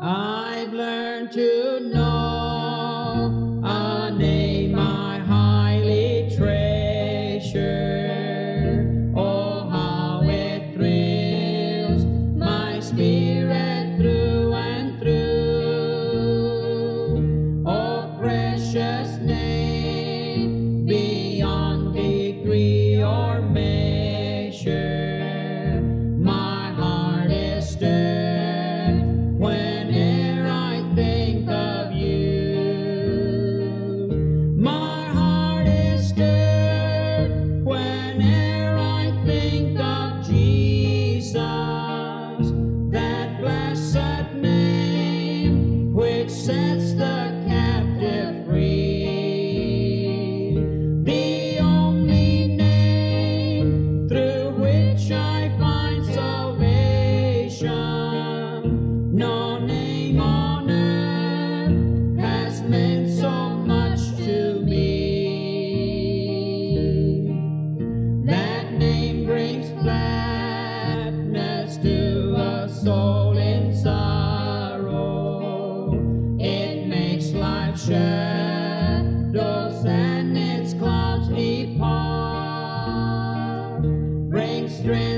I've learned to know. and its clouds depart. Bring strength.